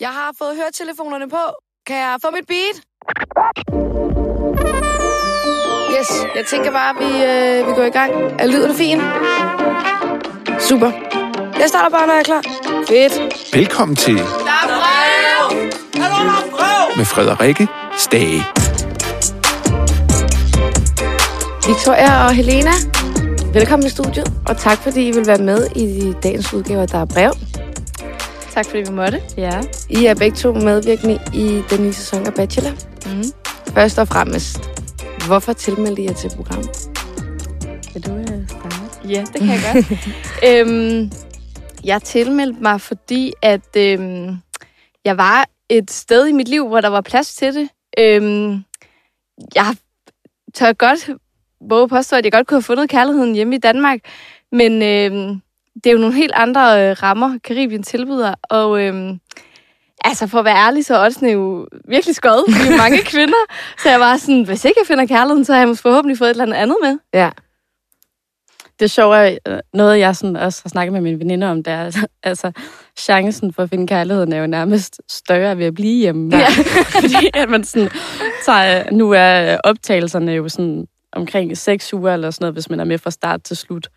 Jeg har fået høretelefonerne på. Kan jeg få mit beat? Yes, jeg tænker bare, at vi, øh, vi går i gang. Er lyden fin? Super. Jeg starter bare, når jeg er klar. Fedt. Velkommen til Der er brev! med Frederikke Stage. Victoria og Helena, velkommen i studiet. Og tak, fordi I vil være med i dagens udgave, Der er brev. Tak fordi vi måtte. Ja. I er begge to medvirkende i den nye sæson af Bachelor. Mm. Først og fremmest, hvorfor tilmeldte I jer til programmet? Vil du starte? Ja, det kan jeg godt. øhm, jeg tilmeldte mig, fordi at øhm, jeg var et sted i mit liv, hvor der var plads til det. Øhm, jeg tør godt våge påstå, at jeg godt kunne have fundet kærligheden hjemme i Danmark, men øhm, det er jo nogle helt andre øh, rammer, Karibien tilbyder, og øhm, altså for at være ærlig, så er oddsene jo virkelig skøjet. Vi er jo mange kvinder, så jeg var sådan, hvis ikke jeg finder kærligheden, så har jeg måske forhåbentlig fået et eller andet andet med. Ja. det sjove er, øh, noget jeg sådan også har snakket med mine veninder om, det er, altså, chancen for at finde kærligheden er jo nærmest større ved at blive hjemme. Ja. Fordi at man sådan, tager, nu er optagelserne jo sådan omkring seks uger eller sådan noget, hvis man er med fra start til slut.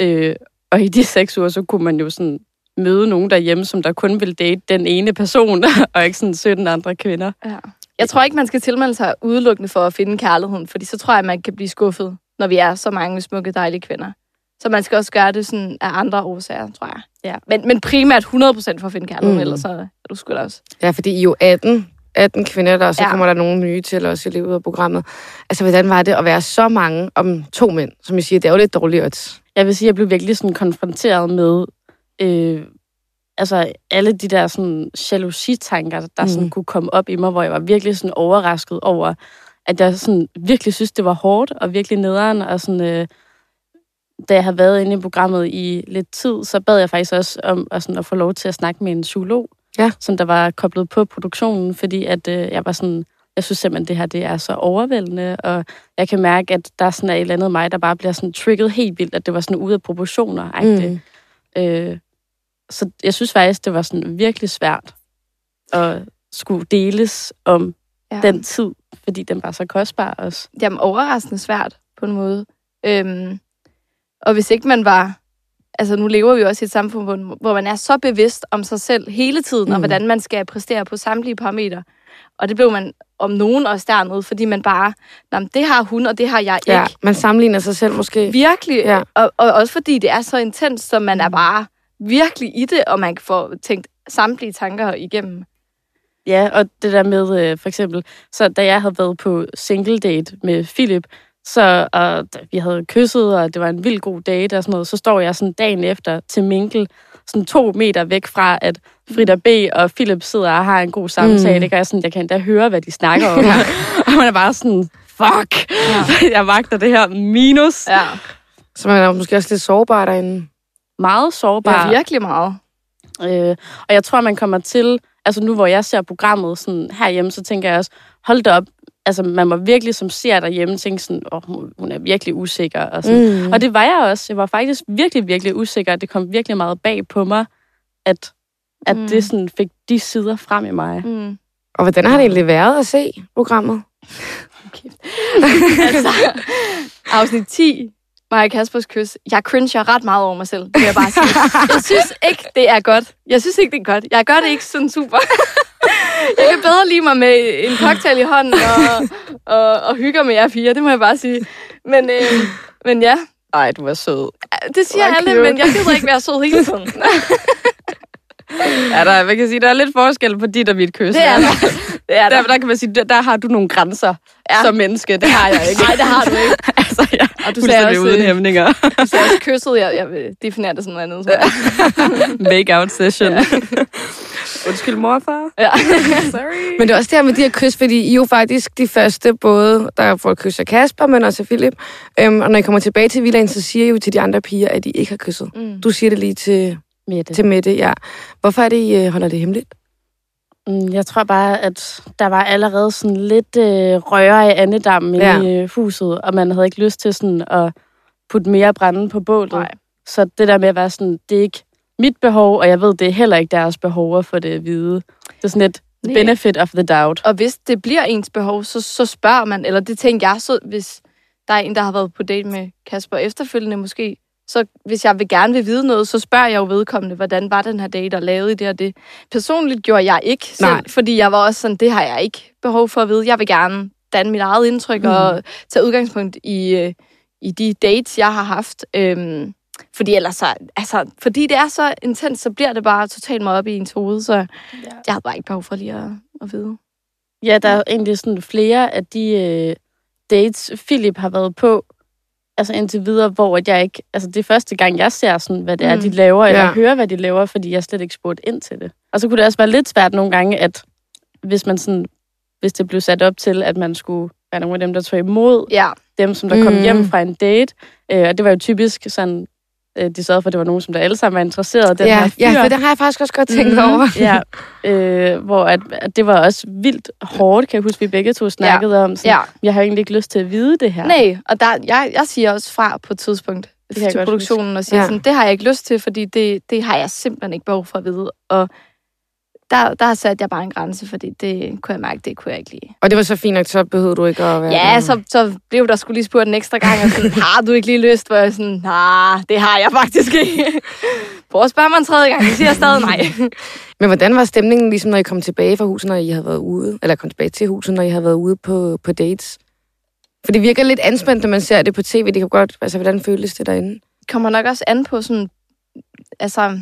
Øh, og i de seks uger, så kunne man jo sådan møde nogen derhjemme, som der kun vil date den ene person, og ikke sådan 17 andre kvinder. Ja. Jeg tror ikke, man skal tilmelde sig udelukkende for at finde kærligheden, fordi så tror jeg, man kan blive skuffet, når vi er så mange smukke, dejlige kvinder. Så man skal også gøre det sådan af andre årsager, tror jeg. Ja. Men, men primært 100% for at finde kærligheden, Mm. ellers så er du sgu da også. Ja, fordi I er jo 18, 18 kvinder, der, og så ja. Ja. kommer der nogle nye til også i løbet af programmet. Altså, hvordan var det at være så mange om to mænd? Som I siger, det er jo lidt dårligt odds. Jeg vil sige, jeg blev virkelig sådan konfronteret med øh, altså alle de der sådan jalousitanker, der mm. sådan kunne komme op i mig, hvor jeg var virkelig sådan overrasket over, at jeg sådan virkelig synes, det var hårdt og virkelig nederen. Og sådan, øh, da jeg havde været inde i programmet i lidt tid, så bad jeg faktisk også om at, sådan, at få lov til at snakke med en psykolog, Ja. som der var koblet på produktionen, fordi at øh, jeg var sådan, jeg synes simpelthen, det her det er så overvældende, og jeg kan mærke, at der sådan er et eller andet mig, der bare bliver sådan trigget helt vildt, at det var sådan ude af proportioner. Mm. Øh, så jeg synes faktisk, det var sådan virkelig svært at skulle deles om Ja. den tid, fordi den var så kostbar også. Jamen, overraskende svært på en måde. Øhm, og hvis ikke man var... Altså, nu lever vi også i et samfund, hvor- man er så bevidst om sig selv hele tiden, mm. og hvordan man skal præstere på samtlige parametre. Og det blev man om nogen også dernede, fordi man bare, "Nå, men det har hun, og det har jeg ikke. Ja, man sammenligner sig selv måske. Virkelig. Ja. Og, og også fordi det er så intens, så man er bare virkelig i det, og man kan få tænkt samtlige tanker igennem. Ja, og det der med, øh, for eksempel, så da jeg havde været på single date med Philip, så og vi havde kysset, og det var en vild god date og sådan noget, så står jeg sådan dagen efter til Minkel, sådan to meter væk fra, at Frida B. og Philip sidder og har en god samtale, Mm. og jeg, sådan, jeg kan endda høre, hvad de snakker om. og man er bare sådan, fuck, Ja. jeg magter det her minus. Ja, Så man er måske også lidt sårbar derinde. Meget sårbar. ja virkelig meget. Øh, og jeg tror, man kommer til, altså nu hvor jeg ser programmet sådan herhjemme, så tænker jeg også, hold da op, altså man må virkelig som ser derhjemme tænke sådan, åh, hun- hun er virkelig usikker. Og, sådan. Mm. og det var jeg også. Jeg var faktisk virkelig, virkelig usikker. Det kom virkelig meget bag på mig, at, at Mm. det sådan fik de sider frem i mig. Mm. Og hvordan har det egentlig været at se programmet? altså, afsnit 10, Maja Kaspers kys. Jeg cringer ret meget over mig selv, det vil jeg bare sige. Jeg synes ikke, det er godt. Jeg synes ikke, det er godt. Jeg gør det ikke sådan super. Jeg kan bedre lide mig med en cocktail i hånden og, og, og hygge med jer fire, det må jeg bare sige. Men, øh, men ja, Ej, du var sød. det siger Hvor alle, cute. men jeg gider ikke være sød hele tiden. Ja, der, man kan sige, der er lidt forskel på dit og mit kys. Det er der. Det er der. Der, der kan man sige, der, der har du nogle grænser Ja. som menneske. Det har jeg ikke. Nej, det har du ikke. altså, ja. Og du sagde også, uden øh, hæmninger. Så jeg også kysset, jeg, jeg vil definere det som noget andet. Make-out session. Ja. Undskyld, morfar. Ja. Sorry. Men det er også det her med de her kys, fordi I er jo faktisk de første, både der får kys af Kasper, men også af Philip. Øhm, og når I kommer tilbage til villaen, så siger I jo til de andre piger, at de ikke har kysset. Mm. Du siger det lige til, Mette. til Mette, ja. Hvorfor er det, I øh, holder det hemmeligt? Mm, Jeg tror bare, at der var allerede sådan lidt øh, røre i andedammen Ja. i øh, huset, og man havde ikke lyst til sådan at putte mere brænde på bålet. Nej. Så det der med at være sådan, det er ikke mit behov, og jeg ved, det er heller ikke deres behov at få det at vide. Det er sådan lidt Nej. benefit of the doubt. Og hvis det bliver ens behov, så, så spørger man, eller det tænker jeg, så hvis der er en, der har været på date med Kasper efterfølgende måske, så hvis jeg vil gerne vil vide noget, så spørger jeg jo vedkommende, hvordan var den her date, og lavede I det og det. Personligt gjorde jeg ikke selv, Nej. fordi jeg var også sådan, det har jeg ikke behov for at vide. Jeg vil gerne danne mit eget indtryk mm. og tage udgangspunkt i, øh, i de dates, jeg har haft. Øhm, fordi ellers så, altså, fordi det er så intens, så bliver det bare totalt meget op i ens hoved, så ja. jeg har bare ikke behov for lige at, at vide. Ja, der er egentlig sådan flere af de øh, dates, Philip har været på, altså indtil videre, hvor at jeg ikke... Altså, det er første gang, jeg ser sådan, hvad det er, Mm. de laver, eller Ja. hører, hvad de laver, fordi jeg slet ikke spurgt ind til det. Og så kunne det også være lidt svært nogle gange, at hvis man sådan... Hvis det blev sat op til, at man skulle være nogle af dem, der tog imod Ja, dem, som der kom Mm. hjem fra en date. Øh, og det var jo typisk sådan... Øh, de sørgede for, at det var nogen, som der alle sammen var interesseret. Den ja, her fyr. ja, for det har jeg faktisk også godt tænkt Mhm. over. ja, øh, hvor at, at det var også vildt hårdt, kan jeg huske, vi begge to snakkede om. Sådan, ja. Jeg har egentlig ikke lyst til at vide det her. Nej, og der, jeg, jeg siger også fra på et tidspunkt jeg til produktionen og siger Ja. ja. sådan, det har jeg ikke lyst til, fordi det, det har jeg simpelthen ikke behov for at vide. Og der, der satte jeg bare en grænse, fordi det kunne jeg mærke, det kunne jeg ikke lide. Og det var så fint, at så behøvede du ikke at være Ja, der. så, så blev der skulle lige spurgt en ekstra gang, og sådan, har du ikke lige lyst? Hvor jeg sådan, nej, det har jeg faktisk ikke. Prøv at spørge mig en tredje gang, så siger jeg stadig nej. Men hvordan var stemningen, ligesom når I kom tilbage fra huset, når I havde været ude? Eller kom tilbage til huset, når I havde været ude på, på dates? For det virker lidt anspændt, når man ser det på tv. Det kan godt... Altså, hvordan føles det derinde? kommer nok også an på sådan, altså,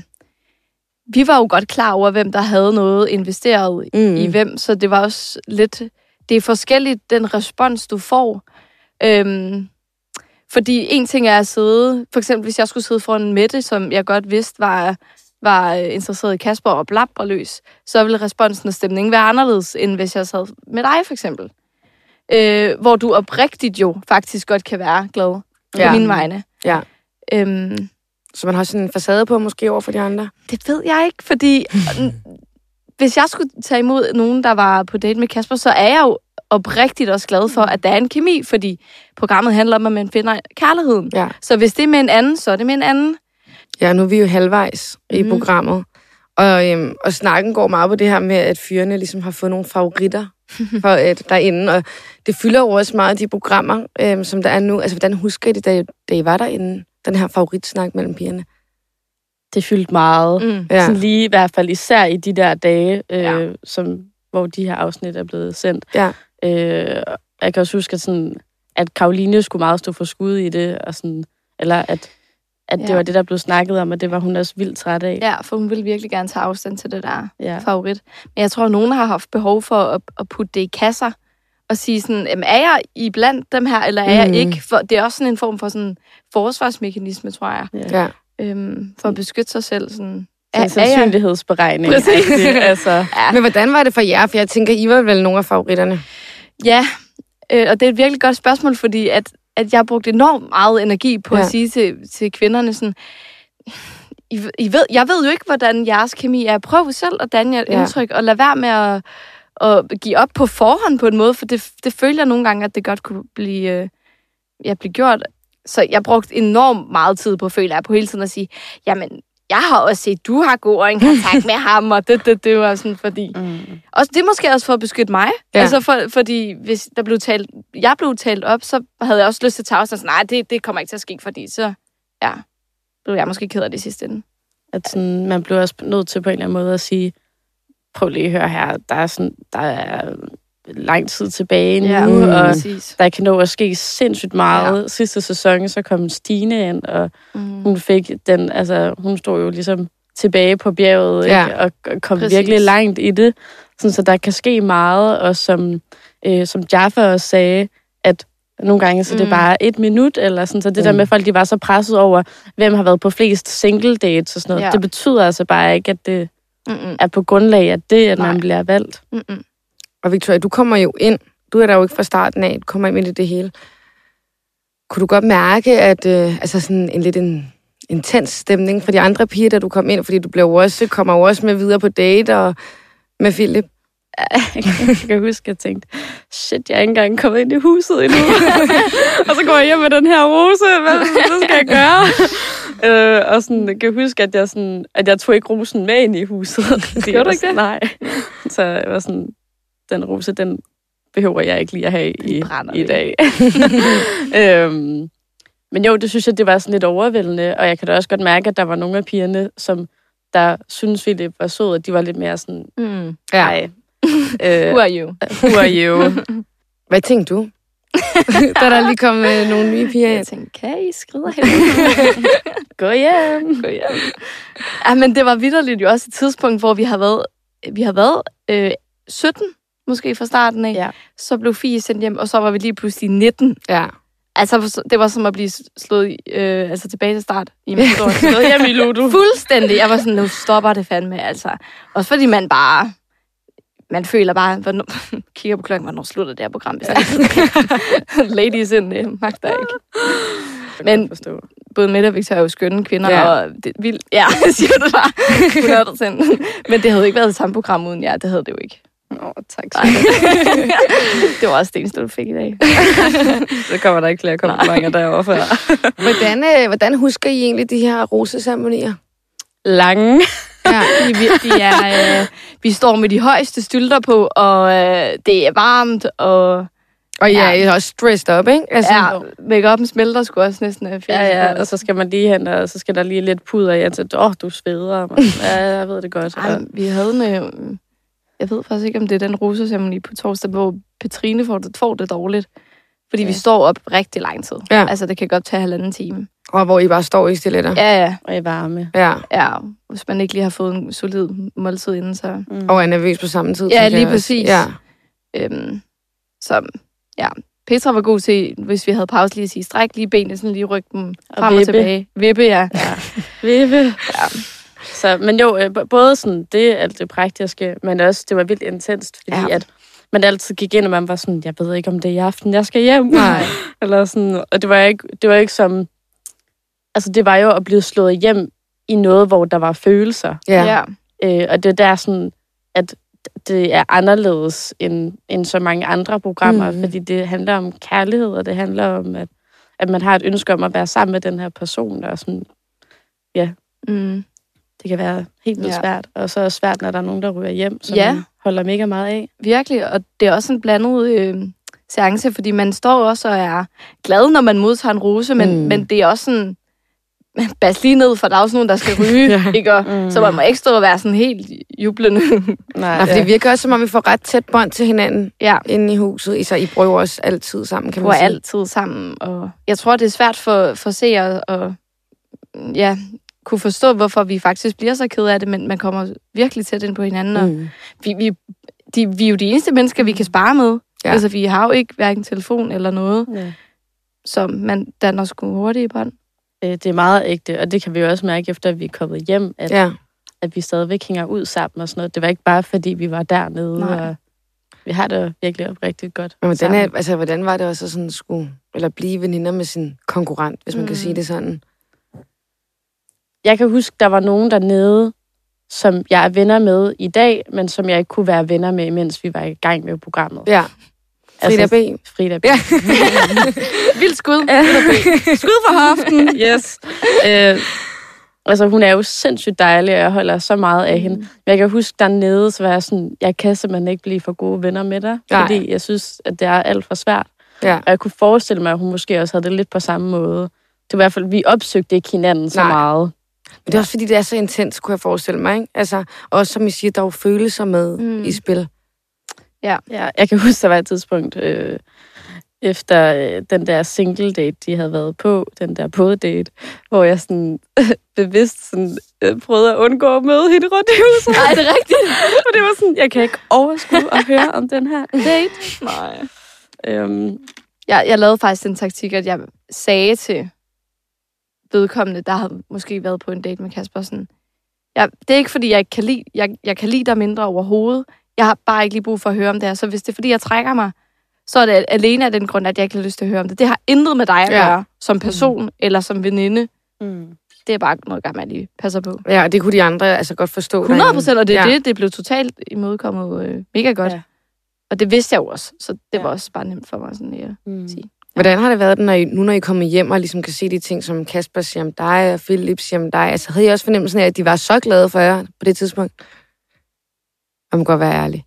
vi var jo godt klar over, hvem der havde noget investeret Mm. i hvem, så det var også lidt, det er forskelligt, den respons, du får. Øhm, fordi en ting er at sidde, for eksempel hvis jeg skulle sidde foran Mette, som jeg godt vidste var, var øh, interesseret i Kasper og blabber løs, så ville responsen og stemningen være anderledes, end hvis jeg sad med dig, for eksempel. Øh, hvor du oprigtigt jo faktisk godt kan være glad på Ja. mine vegne. Ja. Øhm, Så man har sådan en facade på, måske over for de andre? det ved jeg ikke, fordi hvis jeg skulle tage imod nogen, der var på date med Kasper, så er jeg jo oprigtigt også glad for, at der er en kemi, fordi programmet handler om, at man finder kærligheden. Ja. Så hvis det er med en anden, så er det med en anden. Ja, nu er vi jo halvvejs i Mhm. programmet. Og, øhm, og snakken går meget på det her med, at fyrene ligesom har fået nogle favoritter for, at derinde. Og det fylder jo også meget af de programmer, øhm, som der er nu. Altså, hvordan husker I det, da, da I var derinde? Den her favoritsnak mellem pigerne. Det fyldte meget. Mm. Ja. Sådan lige i hvert fald især i de der dage, øh, Ja. som, hvor de her afsnit er blevet sendt. Ja. Øh, jeg kan også huske, at, sådan, at Karoline skulle meget stå for skud i det, og sådan, eller at, at det Ja. var det, der blev snakket om, og det var hun også vildt træt af. Ja, for hun ville virkelig gerne tage afstand til det der Ja. favorit. Men jeg tror, at nogen har haft behov for at, at putte det i kasser og sige sådan, jamen, er jeg i blandt dem her, eller er mm. Jeg ikke? For det er også sådan en form for sådan forsvarsmekanisme, tror jeg, Ja. øhm, for at beskytte sig selv. Sådan, Er, en sandsynlighedsberegning. Præcis. altså, Ja. Men hvordan var det for jer? For jeg tænker, I var vel nogle af favoritterne. Ja, øh, og det er et virkelig godt spørgsmål, fordi at, at jeg har brugt enormt meget energi på ja. At sige til, til kvinderne sådan, I, I ved, jeg ved jo ikke, hvordan jeres kemi er. Prøv selv at danne jer et ja. indtryk, og lad være med at, at give op på forhånd på en måde, for det, det føler jeg nogle gange, at det godt kunne blive, øh, ja, blive gjort. Så jeg brugte enormt meget tid på, føler jeg, på hele tiden at sige, jamen, jeg har også set, du har god en kontakt med ham, og det, det, det var sådan, fordi... mm. Også, det er måske også for at beskytte mig. Ja. Altså for, fordi hvis der blev talt, jeg blev talt op, så havde jeg også lyst til at tage afstand. Nej, det, det kommer ikke til at ske, fordi så ja, blev jeg måske ked af det sidste ende. at sådan, man bliver også nødt til på en eller anden måde at sige, prøv lige at høre her, der er, sådan, der er lang tid tilbage nu, Ja, og præcis. der kan nå at ske sindssygt meget. Ja. Sidste sæson, så kom Stine ind, og Mm. hun fik den, altså hun stod jo ligesom tilbage på bjerget, Ja. ikke? og kom Præcis. Virkelig langt i det. Sådan, så der kan ske meget, og som, øh, som Jaffa også sagde, at nogle gange så er det Mm. bare et minut, eller sådan, så det mm. der Mm. med, at folk de var så presset over, hvem har været på flest single dates og sådan noget, Ja. det betyder altså bare ikke, at det Mm-mm. er på grundlag af det, at Nej. man bliver valgt. Mm-mm. Og Victoria, du kommer jo ind. Du er der jo ikke fra starten af. Du kommer ind i det hele. Kunne du godt mærke, at øh, altså sådan en lidt en intens stemning fra de andre piger, da du kom ind? Fordi du blev også, kommer jo også med videre på date og med Philip. jeg kan huske, at jeg tænkte, shit, jeg er ikke engang kommet ind i huset endnu. og så går jeg hjem med den her rose, hvad, hvad skal jeg gøre? Øh, og sådan, jeg kan huske, at jeg, sådan, at jeg tog ikke rosen med ind i huset. Fordi Gjorde du jeg ikke det? Nej. Så jeg var sådan, den rose, den behøver jeg ikke lige at have i, i dag. øhm, men jo, det synes jeg, det var sådan lidt overvældende, og jeg kan da også godt mærke, at der var nogle af pigerne, som der synes Philip var sød, at de var lidt mere sådan, mm. ja. øh, who are you? Who are you? Hvad tænkte du? da der lige kom øh, nogle nye piger Jeg tænkte, kan I skride hen? Gå hjem. Gå hjem. Ja, men det var vidderligt jo også et tidspunkt, hvor vi har været, vi har været øh, 17, måske fra starten af. Ja. Så blev Fie sendt hjem, og så var vi lige pludselig 19. Ja. Altså, det var som at blive slået øh, altså, tilbage til start i min Slået hjem i Ludo. Fuldstændig. Jeg var sådan, nu stopper det fandme, altså. Også fordi man bare man føler bare, hvornår, kigger på klokken, hvornår slutter det her program, hvis Ladies in, det magter ikke. Men både Mette og Victoria er jo skønne kvinder, ja. og det vildt. Ja, siger du bare. 100%. Men det havde ikke været det samme program uden jer. Det havde det jo ikke. Åh, oh, tak. det var også det eneste, du fik i dag. Så kommer der ikke flere komplimenter derovre for. hvordan, øh, hvordan husker I egentlig de her roseceremonier? Lange. Ja, vi, vi, er, øh, vi står med de højeste stylter på, og øh, det er varmt, og... Og ja, I er også stressed up, ikke? Altså, ja, make-up'en smelter sgu også næsten af Ja, ja, og så skal man lige hen, og så skal der lige lidt puder i ansigtet. Åh, oh, du sveder. Ja, jeg ved det godt. Ej, vi havde en... Øh, jeg ved faktisk ikke, om det er den roseceremoni på torsdag, hvor Petrine får det, får det dårligt. Fordi ja. vi står op rigtig lang tid. Ja. Altså, det kan godt tage halvanden time. Og hvor I bare står i stiletter. Ja, ja. Og i varme. Ja. Ja, hvis man ikke lige har fået en solid måltid inden, så... Mm. Og er nervøs på samme tid. Ja, lige præcis. Ja. Øhm, så, ja. Petra var god til, hvis vi havde pause lige at sige, stræk lige benene, sådan lige rykke dem frem og, og tilbage. Vippe, ja. ja. Vippe. Ja. Så, men jo, øh, både sådan det, alt det praktiske, men også, det var vildt intenst, fordi ja. at man altid gik ind, og man var sådan, jeg ved ikke, om det er i aften, jeg skal hjem. Nej. Eller sådan, og det var ikke, det var ikke som, altså det var jo at blive slået hjem i noget, hvor der var følelser. Ja. ja. Øh, og det er der sådan, at det er anderledes end, end så mange andre programmer, mm. fordi det handler om kærlighed, og det handler om, at, at man har et ønske om at være sammen med den her person, og sådan, ja, mm. Det kan være helt vildt ja. svært, og så er det svært, når der er nogen, der ryger hjem, som ja. man holder mega meget af. Virkelig, og det er også en blandet øh, seance, fordi man står også og er glad, når man modtager en rose, men, mm. men det er også sådan, bas lige ned, for der er også nogen, der skal ryge, ja. ikke? Og, mm. Så man må ikke stå og være sådan helt jublende. Nej, ja. for det virker også, som om vi får ret tæt bånd til hinanden ja. inde i huset. Så I prøver også altid sammen, kan man sige. altid sammen, og jeg tror, det er svært for, for seere at ja, kunne forstå, hvorfor vi faktisk bliver så ked af det, men man kommer virkelig tæt ind på hinanden, og mm. vi, vi, de, vi er jo de eneste mennesker, vi kan spare med. Ja. Altså, vi har jo ikke hverken telefon eller noget. Ja. Så man danner sgu hurtigt i bånd. Øh, det er meget ægte, og det kan vi jo også mærke, efter at vi er kommet hjem, at, ja. at vi stadigvæk hænger ud sammen og sådan noget. Det var ikke bare, fordi vi var dernede, Nej. og vi har det virkelig rigtig godt Men hvordan, er, altså, hvordan var det også sådan skulle, eller blive veninder med sin konkurrent, hvis man mm. kan sige det sådan? Jeg kan huske, der var nogen dernede, som jeg er venner med i dag, men som jeg ikke kunne være venner med, mens vi var i gang med programmet. Ja. Frida altså, B. Frida B. Ja. Vildt skud. Ja. Skud for hoften. Yes. Øh, altså, hun er jo sindssygt dejlig, og jeg holder så meget af hende. Men jeg kan huske dernede, så var jeg sådan, jeg kan simpelthen ikke blive for gode venner med dig, Nej. fordi jeg synes, at det er alt for svært. Ja. Og jeg kunne forestille mig, at hun måske også havde det lidt på samme måde. Det var i hvert fald, vi opsøgte ikke hinanden så Nej. meget. Men det er også fordi, det er så intens, kunne jeg forestille mig. Ikke? Altså, også som I siger, der er jo følelser med mm. i spil. Ja. ja, jeg kan huske, der var et tidspunkt, øh, efter øh, den der single date, de havde været på, den der på date, hvor jeg sådan bevidst sådan, øh, prøvede at undgå at møde hende rundt i huset. Nej, det er rigtigt. Og det var sådan, jeg kan ikke overskue at høre om den her date. Nej. Øhm. Jeg, jeg lavede faktisk den taktik, at jeg sagde til vedkommende, der havde måske været på en date med Kasper, sådan, jeg, det er ikke, fordi jeg ikke kan lide, jeg, jeg kan lide dig mindre overhovedet. Jeg har bare ikke lige brug for at høre om det her. Så hvis det er, fordi jeg trækker mig, så er det alene af den grund, at jeg ikke har lyst til at høre om det. Det har intet med dig at ja. gøre, som person mm. eller som veninde. Mm. Det er bare noget, man lige passer på. Ja, og det kunne de andre altså godt forstå. 100 procent, og det er ja. det. Det blev totalt imødekommet øh, mega godt. Ja. Og det vidste jeg jo også, så det ja. var også bare nemt for mig sådan, at mm. sige. Hvordan har det været, når I, nu når I kommer hjem og ligesom kan se de ting, som Kasper siger om dig, og Philip siger om dig? Altså, havde I også fornemmelsen af, at de var så glade for jer på det tidspunkt? Og man godt være ærlig.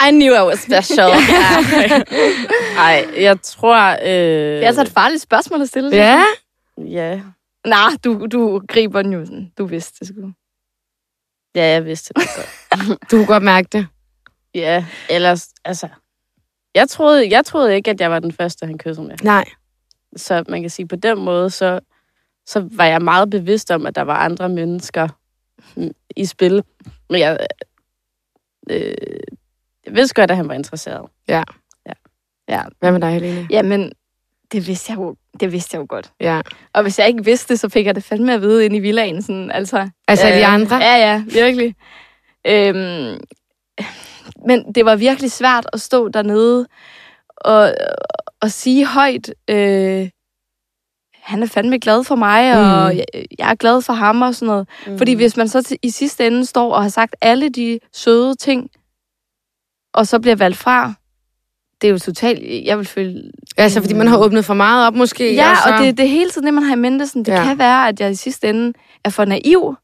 I knew I was special. Nej, jeg tror... Øh... Det er altså et farligt spørgsmål at stille. Ja. Ja. Nej, du, du griber den jo sådan. Du vidste det sgu. Ja, jeg vidste det godt. Du kunne godt mærke det. ja, ellers... Altså... Jeg troede, jeg troede ikke, at jeg var den første, han kyssede med. Nej. Så man kan sige, på den måde, så, så var jeg meget bevidst om, at der var andre mennesker mm, i spil. Men jeg, øh, jeg vidste godt, at han var interesseret. Ja. Hvad med dig, Helene? Jamen, det vidste jeg jo, det vidste jeg jo godt. Ja. Og hvis jeg ikke vidste det, så fik jeg det fandme at vide ind i villaen. Sådan, altså, Altså, øh, de andre? Ja, ja, virkelig. Øhm, men det var virkelig svært at stå dernede og, og sige højt, øh, han er fandme glad for mig, og Mm. jeg, jeg er glad for ham og sådan noget. Mm. Fordi hvis man så til, i sidste ende står og har sagt alle de søde ting, og så bliver valgt fra, det er jo totalt, jeg vil føle... Altså, fordi man har åbnet for meget op, måske. Ja, så... og det, det er hele tiden det, man har i mente. Sådan, det ja. kan være, at jeg i sidste ende er for naiv,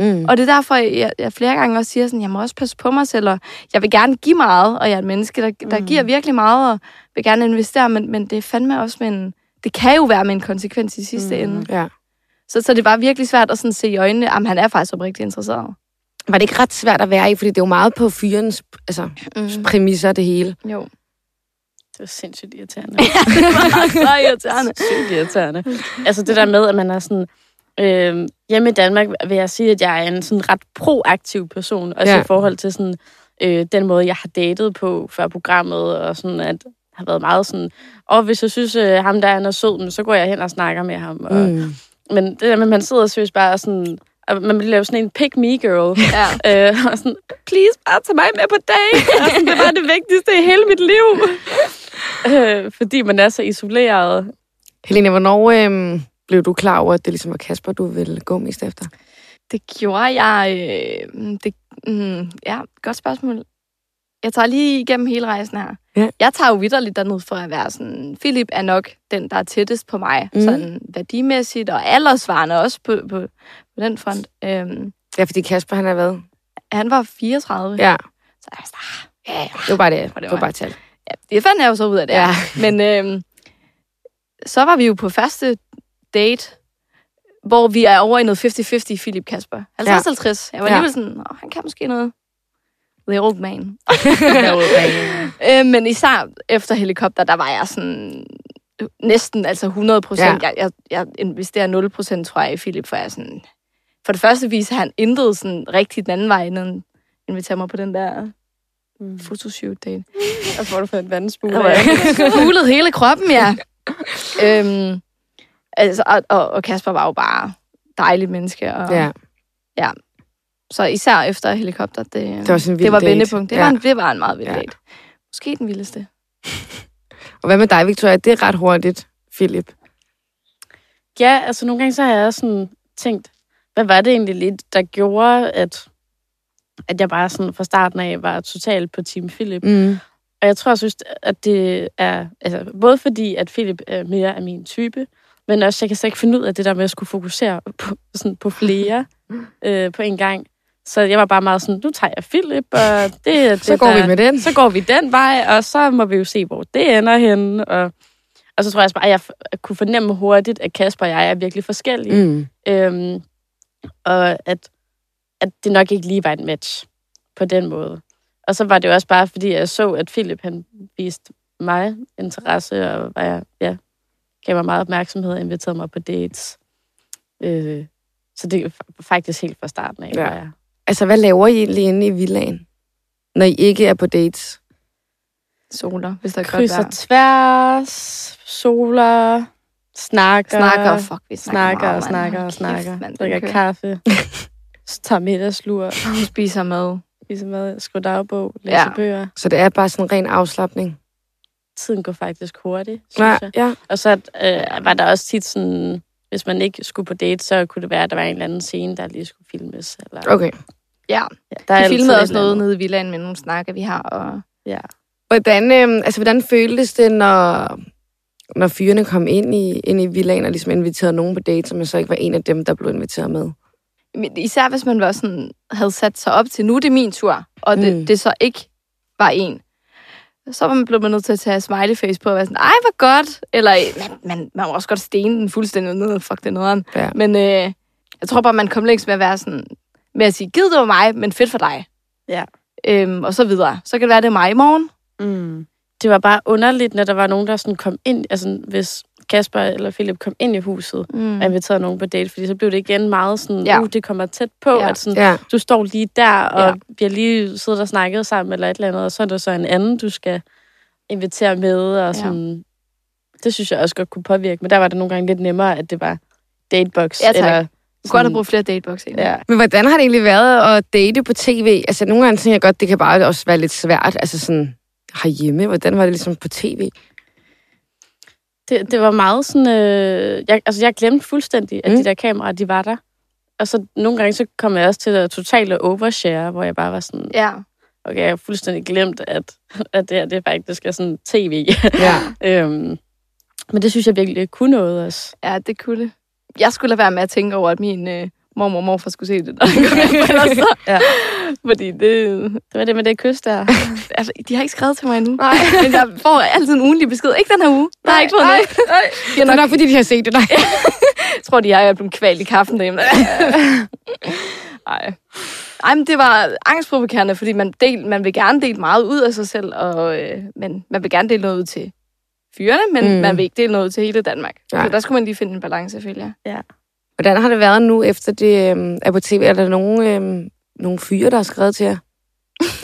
Mm. og det er derfor, jeg, jeg flere gange også siger, sådan, jeg må også passe på mig selv, og jeg vil gerne give meget, og jeg er et menneske, der, der Mm. giver virkelig meget, og vil gerne investere, men, men det er fandme også med en, det kan jo være med en konsekvens i sidste Mm. ende. Ja. Så, så det var virkelig svært at sådan se i øjnene, at han er faktisk oprigtigt interesseret. Var det ikke ret svært at være i? Fordi det er jo meget på fyrens altså, Mm. præmisser, det hele. Jo. Det var sindssygt irriterende. det var så irriterende. Sygt irriterende. Altså det der med, at man er sådan... Øh, hjemme i Danmark vil jeg sige, at jeg er en sådan ret proaktiv person, også Ja. i forhold til sådan, øh, den måde, jeg har datet på før programmet, og sådan at har været meget sådan, og hvis jeg synes, øh, ham der han er sød, så går jeg hen og snakker med ham. Og, mm. Men det der med, man sidder seriøst bare og sådan, og man bliver jo sådan en pick me girl. Ja. Øh, og sådan, please bare tag mig med på date. Og sådan, det var det vigtigste i hele mit liv. øh, fordi man er så isoleret. Helene, hvornår øhm, blev du klar over, at det ligesom var Kasper, du ville gå mest efter? Det gjorde jeg... Øh, det, mm, ja, godt spørgsmål. Jeg tager lige igennem hele rejsen her. Ja. Jeg tager jo vidderligt derned for at være sådan... Philip er nok den, der er tættest på mig. Mm. Sådan værdimæssigt og aldersvarende også på, på, på den front. Øhm, Ja, fordi Kasper, han er hvad? han var 34. Ja, Så jeg var ah, ja, ja. det var bare det. var Det var bare tal. ja. Det fandt jeg jo så ud af det. Ja. Men øhm, så var vi jo på første date, hvor vi er over i noget 50-50 Philip Kasper. 50-50. Jeg var Ja. alligevel sådan, Åh, han kan måske noget. The old man. øh, men især efter helikopter, der var jeg sådan næsten altså 100 procent. Ja. Ja. Jeg, jeg, jeg investerer 0 procent, tror jeg, i Philip, for jeg sådan... For det første viser han intet sådan rigtigt den anden vej, han inviterer mig på den der Mm. photoshoot date. Og får du fået en vandsmule Hulet hele kroppen, ja. øhm, altså, og, og, og Kasper var jo bare dejligt menneske. Og, Ja, Så især efter helikopter, det, det var sådan en vild det var vendepunkt. Det, ja. var en, det var en meget vild Ja. date. Måske den vildeste. Og hvad med dig, Victoria? Det er ret hurtigt, Philip. Ja, altså nogle gange så har jeg sådan tænkt, hvad var det egentlig lidt, der gjorde, at, at jeg bare sådan fra starten af var totalt på Team Philip. Mm. Og jeg tror, synes, at det er... Altså, både fordi, at Philip er mere af min type, men også, jeg kan slet ikke finde ud af det der med at skulle fokusere på, sådan, på flere øh, på en gang. Så jeg var bare meget sådan, nu tager jeg Philip, og det er det, Så går der, vi med den. så går vi den vej, og så må vi jo se, hvor det ender henne. Og, og så tror jeg også bare, at jeg kunne fornemme hurtigt, at Kasper og jeg er virkelig forskellige. Mm. Øhm, og at, at det nok ikke lige var et match på den måde. Og så var det jo også bare, fordi jeg så, at Philip han viste mig interesse, og var jeg, ja, gav mig meget opmærksomhed og inviterede mig på dates. Øh, så det er fa- faktisk helt fra starten af, Ja. var jeg. Altså, hvad laver I egentlig inde i villaen, når I ikke er på dates? Soler, hvis der er godt Krydser vejr. tværs, soler, snakker, Snakker, fuck, vi snakker, snakker meget, og snakker og snakker. Den Drikker kører. kaffe, tager middagslur, Spiser mad. spiser mad, skriver dagbog, læser ja. bøger. Så det er bare sådan en ren afslappning. Tiden går faktisk hurtigt, synes Ja, jeg. ja. Og så øh, var der også tit sådan, hvis man ikke skulle på date, så kunne det være, at der var en eller anden scene, der lige skulle filmes. Eller, Okay. Ja, ja, der er vi altid filmede også noget nede i villaen med nogle snakker, vi har. Og Ja. Hvordan, øhm, altså, hvordan føltes det, når, når fyrene kom ind i, ind i villaen og ligesom inviterede nogen på date, som så ikke var en af dem, der blev inviteret med? Men Især hvis man var sådan, havde sat sig op til, nu er det min tur, og det, Mm. det så ikke var en. Så var man nødt til at tage smiley face på og være sådan, ej, hvor godt. Eller man, man, man må også godt stene den fuldstændig ned, fuck det nederen. Ja. Men øh, jeg tror bare, man kom længst med at være sådan, med at sige, giv det var mig, men fedt for dig. Ja. Øhm, og så videre. Så kan det være, det er mig i morgen. Mm. Det var bare underligt, når der var nogen, der sådan kom ind, altså hvis Kasper eller Philip kom ind i huset Mm. og inviterede nogen på date, fordi så blev det igen meget sådan, Ja. uh, det kommer tæt på, Ja. at sådan, Ja. du står lige der, og Ja. ja. vi har lige siddet og snakket sammen, eller et eller andet, og så er der så en anden, du skal invitere med, og sådan, ja. det synes jeg også godt kunne påvirke, men der var det nogle gange lidt nemmere, at det var datebox, Ja, tak. eller Du kunne godt have brugt flere datebox egentlig. Ja. Men hvordan har det egentlig været at date på tv? Altså, nogle gange tænker jeg godt, det kan bare også være lidt svært. Altså sådan herhjemme. Hvordan var det ligesom på tv? Det, det var meget sådan... Øh, jeg, altså, jeg glemte fuldstændig, at Mm. de der kameraer, de var der. Og så nogle gange, så kom jeg også til at totalt overshare, hvor jeg bare var sådan, Ja. okay, jeg har fuldstændig glemt, at, at det her, det er faktisk er sådan tv. Ja. øhm, men det synes jeg virkelig kunne noget også. Ja, det kunne det. Jeg skulle lade være med at tænke over, at min øh, mormor og morfar skulle se det, når kom hjem, så. Ja. Fordi det... Det var det med det kys der. Altså, de har ikke skrevet til mig endnu. Nej. Men jeg får altid en ugenlig besked. Ikke den her uge. Jeg har ikke fået noget. Det er nok, nok fordi, de har set det. Nej. Jeg tror, de har jeg er blevet kvalt i kaffen derhjemme. Ej. Ej, men det var angstprovokerende, fordi man, del, man vil gerne dele meget ud af sig selv, og, øh, men man vil gerne dele noget ud til fyrene, men Mm. man vil ikke dele noget ud til hele Danmark. Nej. Så der skulle man lige finde en balance, føler jeg. Hvordan har det været nu, efter det øhm, er på tv? Er der nogen, øhm, nogle fyre, der har skrevet til jer?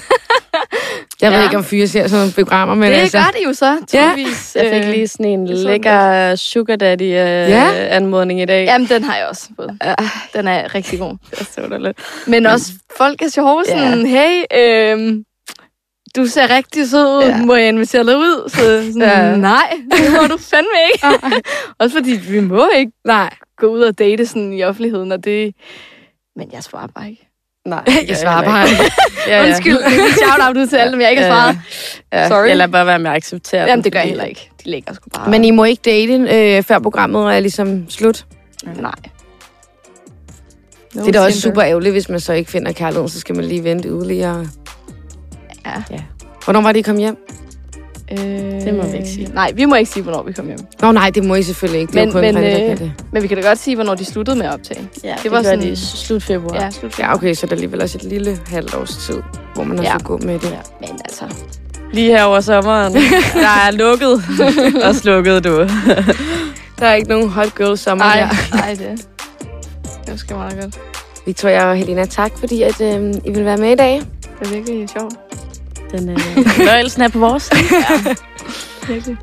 Jeg ved Ja. ikke, om fyre ser sådan nogle programmer, men det altså... gør det jo så, tydeligvis. Jeg fik Øh, lige sådan en sådan lækker sugar daddy øh, Ja. anmodning i dag. Jamen, den har jeg også fået. Ja. Den er rigtig god. Det er så underligt. Men også, folk er sjove sådan, hey, øhm, du ser rigtig sød ud, Ja. ja. må jeg invitere dig ud? Så sådan, Ja. ja. nej, det må du fandme ikke. også fordi, vi må ikke Nej, gå ud og date sådan i offentligheden, og det... Men jeg svarer bare ikke. Nej, jeg svarer bare. Ja, ja. Undskyld, shout-out ud til alle dem, jeg ikke har svaret. Ja. Sorry. Eller bare være med at acceptere Jamen, det gør jeg heller ikke. De lægger sgu bare... Men I må ikke date, øh, før programmet er ligesom slut. Nej. No det er da også super ærgerligt, hvis man så ikke finder kærligheden, så skal man lige vente yderligere. Ja. Ja. Hvornår var det, I kom hjem? Øh, Det må vi ikke sige. Nej, vi må ikke sige, hvornår vi kom hjem. Nå nej, det må I selvfølgelig ikke. Det Men- kun men, der øh, det. Men vi kan da godt sige, hvornår de sluttede med at optage. Ja, det, Det var var sådan- i slut februar. Ja, slut. Ja, okay, så der er alligevel også et lille halvt års tid, hvor man har Ja. ja. gå med det. Ja. Men altså, Lige her over sommeren. der er lukket. og slukket, du. Der er ikke nogen hot girl sommer nej, her. nej, det, det var sgu meget godt. Victoria og Helena, tak fordi at, øh, I vil være med i dag. Det er virkelig sjovt. Den øh, løjelsen er på vores side. Virkelig.